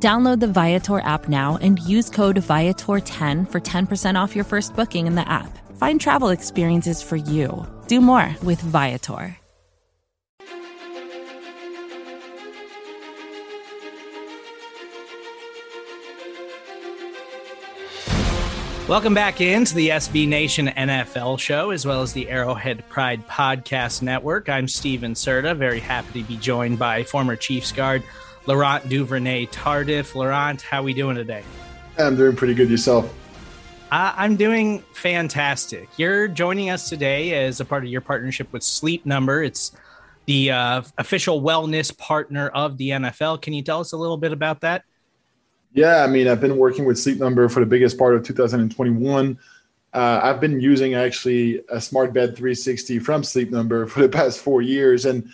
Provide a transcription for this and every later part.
Download the Viator app now and use code Viator10 for 10% off your first booking in the app. Find travel experiences for you. Do more with Viator. Welcome back into the SB Nation NFL show, as well as the Arrowhead Pride Podcast Network. I'm Stephen Serda, very happy to be joined by former Chiefs guard Laurent Duvernay Tardif. Laurent, how are we doing today? I'm doing pretty good yourself. Uh, I'm doing fantastic. You're joining us today as a part of your partnership with Sleep Number. It's the uh, official wellness partner of the NFL. Can you tell us a little bit about that? Yeah, I mean, I've been working with Sleep Number for the biggest part of 2021. Uh, I've been using actually a Smart Bed 360 from Sleep Number for the past four years, and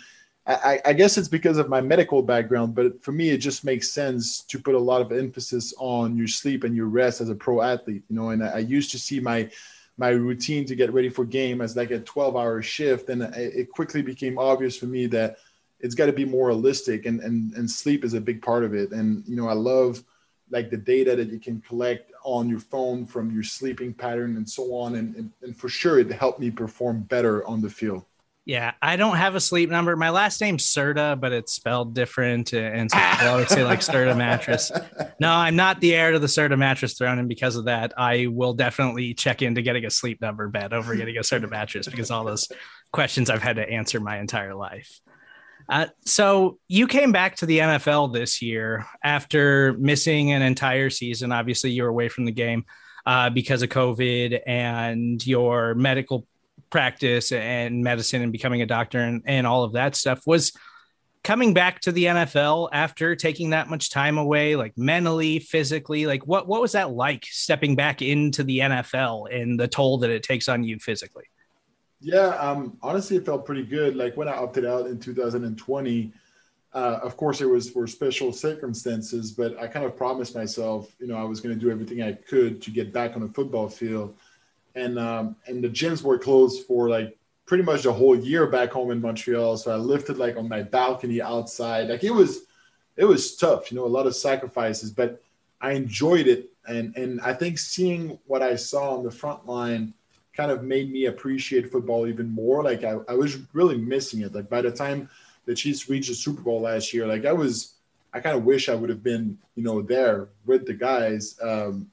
I, I, guess it's because of my medical background, but for me, it just makes sense to put a lot of emphasis on your sleep and your rest as a pro athlete. You know, and I, I used to see my my routine to get ready for game as like a 12 hour shift, and it quickly became obvious for me that it's got to be more holistic, and and and sleep is a big part of it. And you know, I love like the data that you can collect on your phone from your sleeping pattern and so on, and and, and for sure, it helped me perform better on the field. Yeah, I don't have a sleep number. My last name's Serda, but it's spelled different, and so I always say like Serta mattress. No, I'm not the heir to the Serta mattress throne, and because of that, I will definitely check into getting a sleep number bed over getting a Serta mattress because all those questions I've had to answer my entire life. Uh, so you came back to the NFL this year after missing an entire season. Obviously, you were away from the game uh, because of COVID and your medical practice and medicine and becoming a doctor and, and all of that stuff was coming back to the NFL after taking that much time away, like mentally, physically, like what what was that like stepping back into the NFL and the toll that it takes on you physically? Yeah, um, honestly, it felt pretty good. Like when I opted out in 2020, uh, of course, it was for special circumstances, but I kind of promised myself, you know, I was going to do everything I could to get back on the football field and um, and the gyms were closed for like pretty much the whole year back home in Montreal. So I lifted like on my balcony outside. Like it was it was tough, you know, a lot of sacrifices, but I enjoyed it. And and I think seeing what I saw on the front line kind of made me appreciate football even more. Like I, I was really missing it. Like by the time the Chiefs reached the Super Bowl last year, like I was I kind of wish I would have been, you know, there with the guys. Um,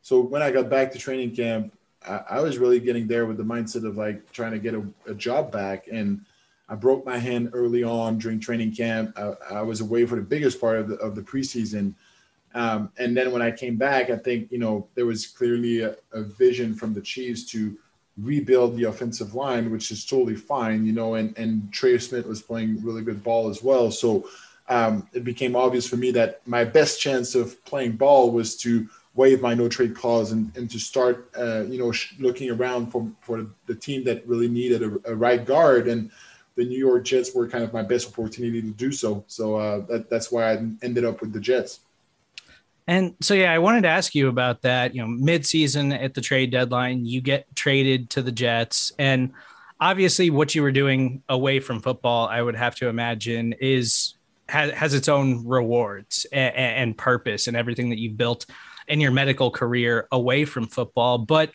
so when I got back to training camp, I, I, was really getting there with the mindset of like trying to get a, a, job back. And I broke my hand early on during training camp. I, I was away for the biggest part of the, of the preseason. Um, and then when I came back, I think, you know, there was clearly a, a vision from the Chiefs to rebuild the offensive line, which is totally fine, you know, and, and Trey Smith was playing really good ball as well. So um, it became obvious for me that my best chance of playing ball was to waive my no trade clause and, and to start, uh, you know, sh- looking around for, for the team that really needed a, a, right guard. And the New York Jets were kind of my best opportunity to do so. So uh, that, that's why I ended up with the Jets. And so, yeah, I wanted to ask you about that. You know, mid-season at the trade deadline, you get traded to the Jets, and obviously, what you were doing away from football, I would have to imagine, is has, has its own rewards and, and purpose and everything that you've built in your medical career away from football. But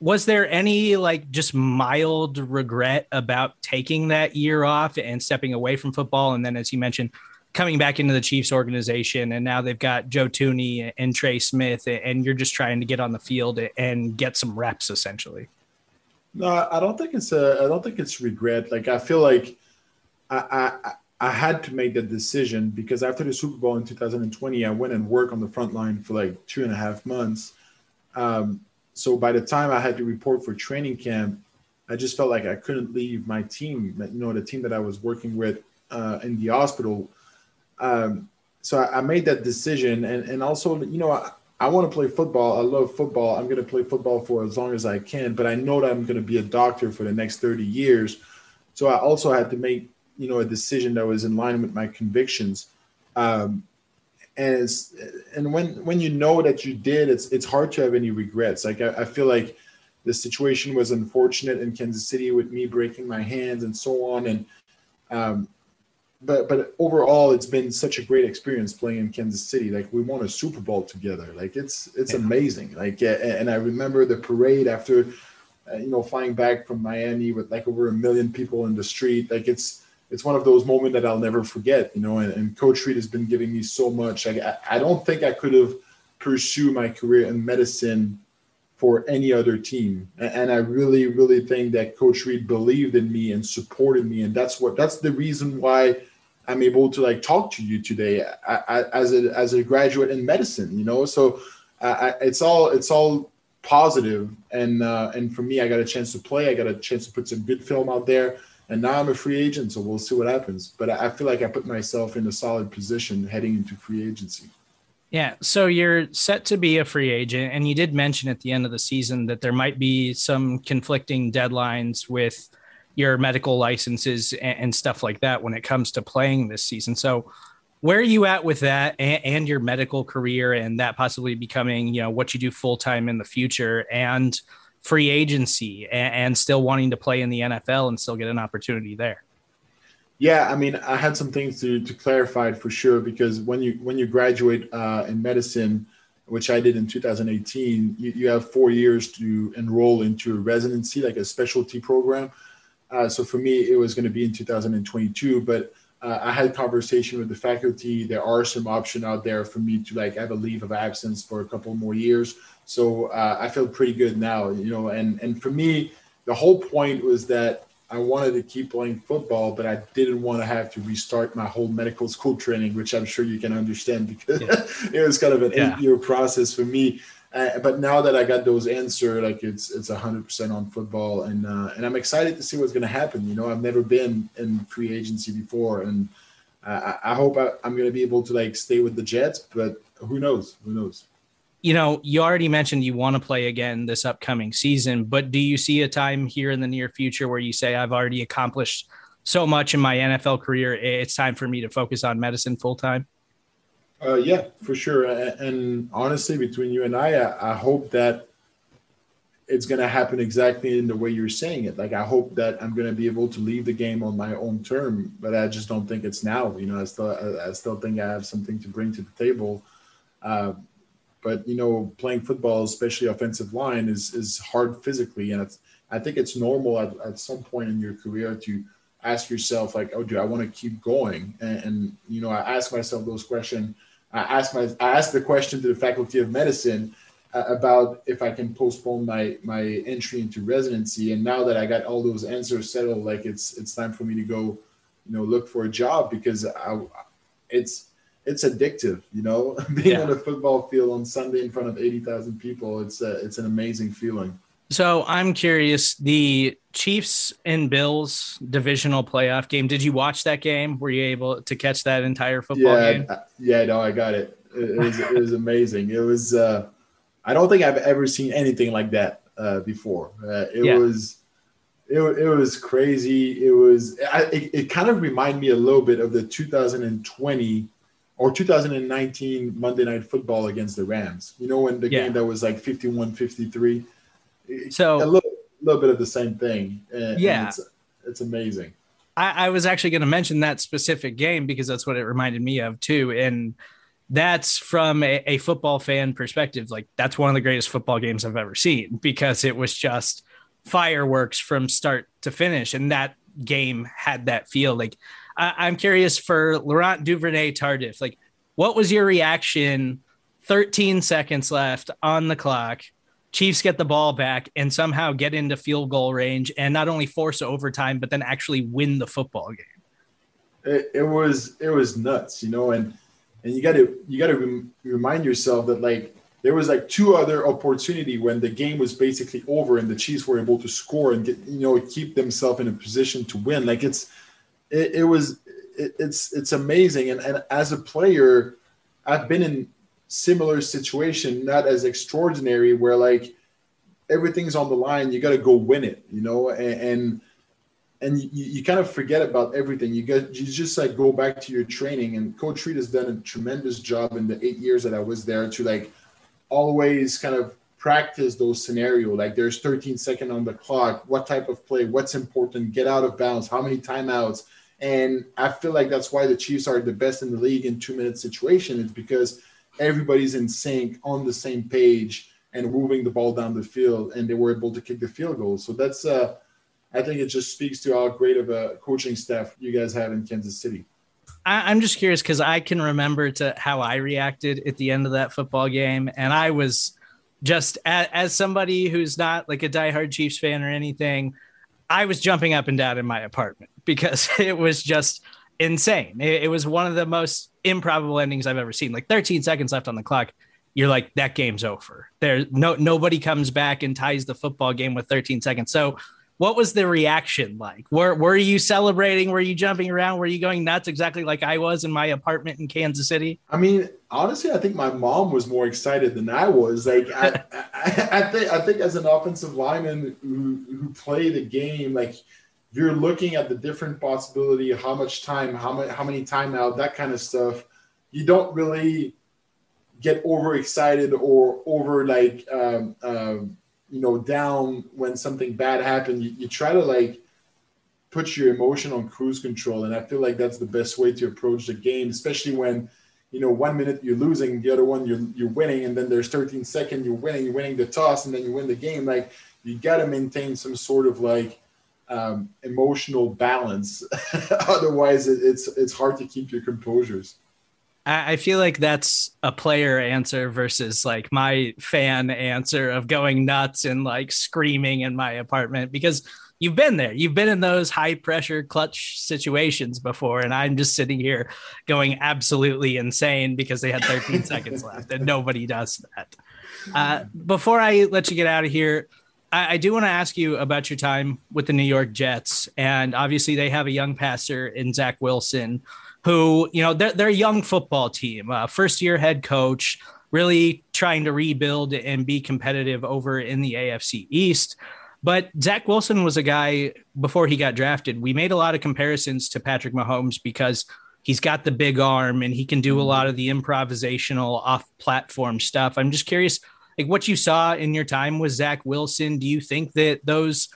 was there any like just mild regret about taking that year off and stepping away from football? And then, as you mentioned, coming back into the Chiefs organization, and now they've got Joe Thuney and Trey Smith, and you're just trying to get on the field and get some reps, essentially. No, I don't think it's a. I don't think it's regret. Like I feel like I, I I had to make that decision because after the Super Bowl in 2020, I went and worked on the front line for like two and a half months. Um, so by the time I had to report for training camp, I just felt like I couldn't leave my team, you know, the team that I was working with uh, in the hospital. Um, so I, I, made that decision, and and also, you know, I, I want to play football. I love football. I'm going to play football for as long as I can, but I know that I'm going to be a doctor for the next 30 years. So I also had to make, you know, a decision that was in line with my convictions. Um, and it's, and when, when you know that you did, it's, it's hard to have any regrets. Like, I, I feel like the situation was unfortunate in Kansas City with me breaking my hands and so on. And, um, but but overall, it's been such a great experience playing in Kansas City. Like we won a Super Bowl together. Like it's it's yeah. amazing. Like and I remember the parade after, uh, you know, flying back from Miami with like over a million people in the street. Like it's it's one of those moments that I'll never forget. You know, and, and Coach Reid has been giving me so much. I, I don't think I could have pursued my career in medicine for any other team. And I really, really think that Coach Reid believed in me and supported me. And that's what that's the reason why I'm able to like talk to you today as a as a graduate in medicine. You know, so uh, it's all it's all positive. And uh, and for me, I got a chance to play. I got a chance to put some good film out there. And now I'm a free agent, so we'll see what happens. But I feel like I put myself in a solid position heading into free agency. Yeah. So you're set to be a free agent. And you did mention at the end of the season that there might be some conflicting deadlines with your medical licenses and, stuff like that when it comes to playing this season. So, where are you at with that and, and your medical career and that possibly becoming, you know, what you do full time in the future and free agency and, and still wanting to play in the NFL and still get an opportunity there? Yeah, I mean, I had some things to, to clarify for sure because when you when you graduate uh, in medicine, which I did in 2018, you, you have four years to enroll into a residency, like a specialty program. Uh, so for me, it was going to be in 2022, but uh, I had a conversation with the faculty. There are some options out there for me to like have a leave of absence for a couple more years. So uh, I feel pretty good now, you know. And and for me, the whole point was that I wanted to keep playing football, but I didn't want to have to restart my whole medical school training, which I'm sure you can understand because yeah. it was kind of an yeah. eight-year process for me. Uh, but now that I got those answered, like it's it's hundred percent on football, and uh, and I'm excited to see what's going to happen. You know, I've never been in free agency before, and I, I hope I, I'm going to be able to like stay with the Jets. But who knows? Who knows? You know, you already mentioned you want to play again this upcoming season, but do you see a time here in the near future where you say I've already accomplished so much in my NFL career? It's time for me to focus on medicine full time. Uh, yeah, for sure. And honestly, between you and I, I, I hope that it's going to happen exactly in the way you're saying it. Like, I hope that I'm going to be able to leave the game on my own term, but I just don't think it's now. You know, I still, I still think I have something to bring to the table. Uh, but you know, playing football, especially offensive line, is is hard physically, and I think it's normal at, at some point in your career to ask yourself like, oh, do I want to keep going? And, and you know, I ask myself those questions I asked my I asked the question to the Faculty of Medicine uh, about if I can postpone my my entry into residency. And now that I got all those answers settled, like it's it's time for me to go, you know, look for a job because I, it's it's addictive. You know, being yeah. on a football field on Sunday in front of eighty thousand people, it's a, it's an amazing feeling. So I'm curious, the Chiefs and Bills divisional playoff game. Did you watch that game? Were you able to catch that entire football yeah, game? Yeah, no, I got it. It, was, it was amazing. It was. Uh, I don't think I've ever seen anything like that uh, before. Uh, it yeah. was. It, it was crazy. It was. I, it, it kind of reminded me a little bit of the 2020 or 2019 Monday Night Football against the Rams. You know, when the yeah. game that was like 51 53 so a little, little bit of the same thing. And, yeah, and it's, it's amazing. I, I was actually going to mention that specific game because that's what it reminded me of too, and that's from a, a, football fan perspective. Like that's one of the greatest football games I've ever seen because it was just fireworks from start to finish, and that game had that feel. Like I, am curious for Laurent Duvernay Tardif, like what was your reaction? 13 seconds left on the clock Chiefs get the ball back and somehow get into field goal range and not only force overtime, but then actually win the football game. It, it was it was nuts, you know, and and you got to you got to rem- remind yourself that like there was like two other opportunity when the game was basically over and the Chiefs were able to score and get you know keep themselves in a position to win. Like it's it, it was it, it's it's amazing, and and as a player, I've been in similar situation, not as extraordinary, where like everything's on the line, you got to go win it, you know, and and, and you, you, kind of forget about everything. You get you just like go back to your training, and Coach Reid has done a tremendous job in the eight years that I was there to like always kind of practice those scenario like there's 13 second on the clock what type of play what's important get out of bounds how many timeouts and i feel like that's why the chiefs are the best in the league in two minute situation it's because everybody's in sync on the same page and moving the ball down the field and they were able to kick the field goal so that's uh i think it just speaks to how great of a coaching staff you guys have in kansas city I, am just curious because I can remember to how I reacted at the end of that football game, and I was just as, as somebody who's not like a diehard Chiefs fan or anything, I was jumping up and down in my apartment because it was just insane. It, it, was one of the most improbable endings I've ever seen. Like 13 seconds left on the clock, you're like that game's over. There no nobody comes back and ties the football game with 13 seconds. So what was the reaction like? Were were you celebrating? Were you jumping around? Were you going nuts exactly like I was in my apartment in Kansas City? I mean, honestly, I think my mom was more excited than I was. Like I, I, I think I think as an offensive lineman who who play the game, like you're looking at the different possibility, how much time, how many how many timeout, that kind of stuff. You don't really get overexcited or over like um, um, you know down when something bad happened you, you try to like put your emotion on cruise control and i feel like that's the best way to approach the game especially when you know one minute you're losing the other one you're, you're winning and then there's 13 seconds you're winning you're winning the toss and then you win the game like you got to maintain some sort of like um, emotional balance otherwise it, it's it's hard to keep your composures I feel like that's a player answer versus like my fan answer of going nuts and like screaming in my apartment because you've been there. You've been in those high pressure clutch situations before. And I'm just sitting here going absolutely insane because they had 13 seconds left and nobody does that. Uh, before I let you get out of here, I, I do want to ask you about your time with the New York Jets. And obviously, they have a young passer in Zach Wilson who, you know, they're, they're a young football team, uh, first year head coach, really trying to rebuild and be competitive over in the AFC East. But Zach Wilson was a guy before he got drafted. We made a lot of comparisons to Patrick Mahomes because he's got the big arm and he can do a lot of the improvisational off platform stuff. I'm just curious, like what you saw in your time with Zach Wilson. Do you think that those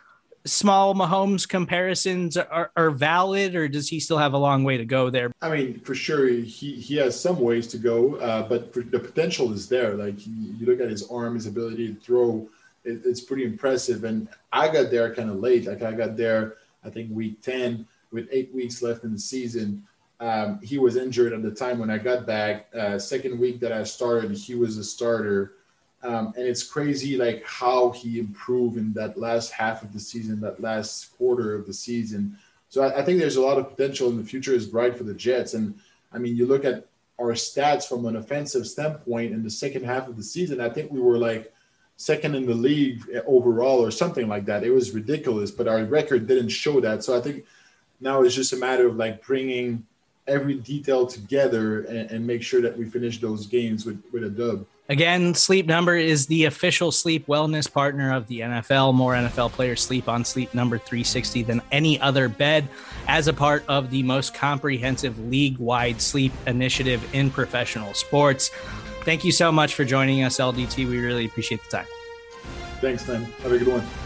small Mahomes comparisons are, are valid, or does he still have a long way to go there? I mean, for sure, he, he has some ways to go, uh, but the potential is there. Like you look at his arm, his ability to throw, it, it's pretty impressive. And I got there kind of late. Like I got there, I think week ten with eight weeks left in the season. Um, he was injured at the time when I got back. Uh, second week that I started, he was a starter. Um, and it's crazy like how he improved in that last half of the season, that last quarter of the season. So I, I, think there's a lot of potential, and the future is bright for the Jets. And I mean, you look at our stats from an offensive standpoint in the second half of the season. I think we were like second in the league overall, or something like that. It was ridiculous, but our record didn't show that. So I think now it's just a matter of like bringing every detail together and, and make sure that we finish those games with with a dub. Again, Sleep Number is the official sleep wellness partner of the NFL. More NFL players sleep on Sleep Number 360 than any other bed as a part of the most comprehensive league wide sleep initiative in professional sports. Thank you so much for joining us, LDT. We really appreciate the time. Thanks, man. Have a good one.